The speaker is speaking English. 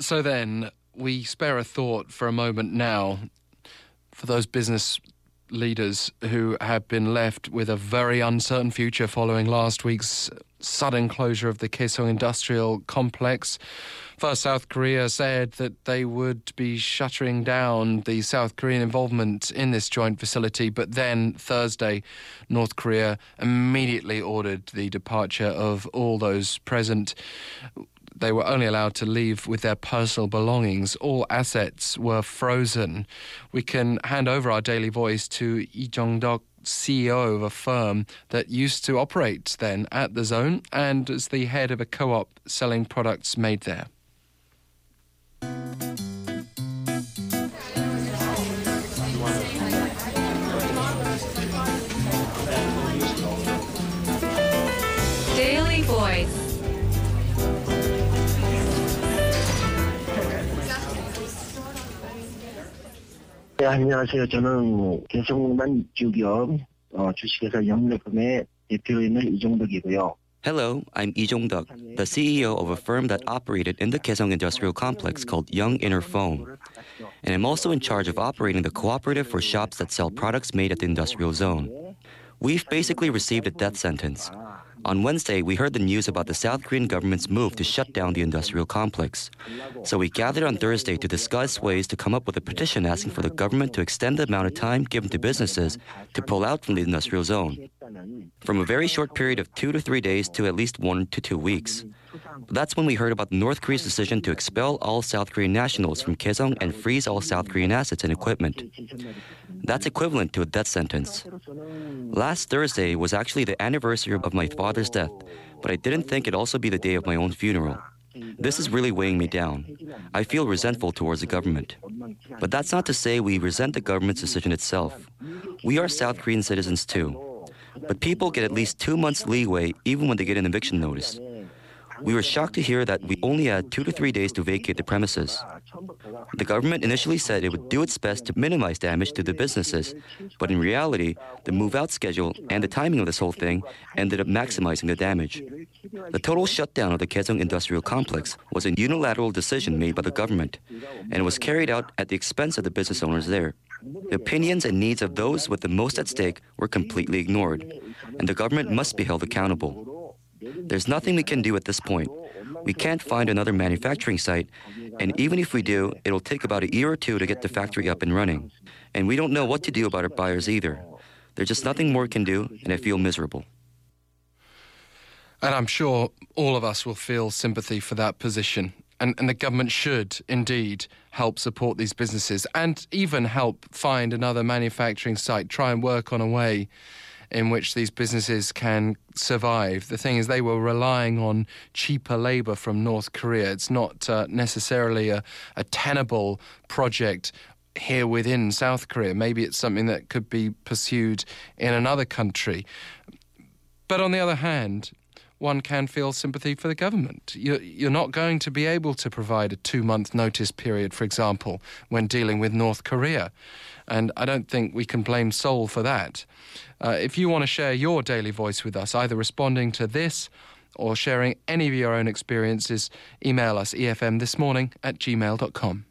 So then, we spare a thought for a moment now for those business leaders who have been left with a very uncertain future following last week's sudden closure of the Kaesong industrial complex. First, South Korea said that they would be shuttering down the South Korean involvement in this joint facility, but then Thursday, North Korea immediately ordered the departure of all those present they were only allowed to leave with their personal belongings. All assets were frozen. We can hand over our daily voice to Lee Jong-dok, CEO of a firm that used to operate then at the zone and as the head of a co-op selling products made there. 네, 안녕하세요. 저는 개성공단 주기업 어, 주식회사 영래품의 대표로 있는 이종덕이고요. Hello, I'm Lee Jong-duk, the CEO of a firm that operated in the Kaesong Industrial Complex called Young Inner Foam. And I'm also in charge of operating the cooperative for shops that sell products made at the industrial zone. We've basically received a death sentence. On Wednesday, we heard the news about the South Korean government's move to shut down the industrial complex. So we gathered on Thursday to discuss ways to come up with a petition asking for the government to extend the amount of time given to businesses to pull out from the industrial zone. From a very short period of two to three days to at least one to two weeks. That's when we heard about North Korea's decision to expel all South Korean nationals from Kaesong and freeze all South Korean assets and equipment. That's equivalent to a death sentence. Last Thursday was actually the anniversary of my father's death, but I didn't think it'd also be the day of my own funeral. This is really weighing me down. I feel resentful towards the government. But that's not to say we resent the government's decision itself. We are South Korean citizens too. But people get at least two months leeway even when they get an eviction notice. We were shocked to hear that we only had two to three days to vacate the premises. The government initially said it would do its best to minimize damage to the businesses, but in reality, the move out schedule and the timing of this whole thing ended up maximizing the damage. The total shutdown of the Kaesong industrial complex was a unilateral decision made by the government, and was carried out at the expense of the business owners there. The opinions and needs of those with the most at stake were completely ignored, and the government must be held accountable. There's nothing we can do at this point. We can't find another manufacturing site, and even if we do, it'll take about a year or two to get the factory up and running. And we don't know what to do about our buyers either. There's just nothing more we can do, and I feel miserable. And I'm sure all of us will feel sympathy for that position. And, and the government should indeed help support these businesses and even help find another manufacturing site, try and work on a way in which these businesses can survive. The thing is, they were relying on cheaper labour from North Korea. It's not uh, necessarily a, a tenable project here within South Korea. Maybe it's something that could be pursued in another country. But on the other hand, one can feel sympathy for the government. You're, not going to be able to provide a two month notice period, for example, when dealing with North Korea. And I don't think we can blame Seoul for that. Uh, if you want to share your daily voice with us, either responding to this or sharing any of your own experiences, email us efmthismorning at gmail.com.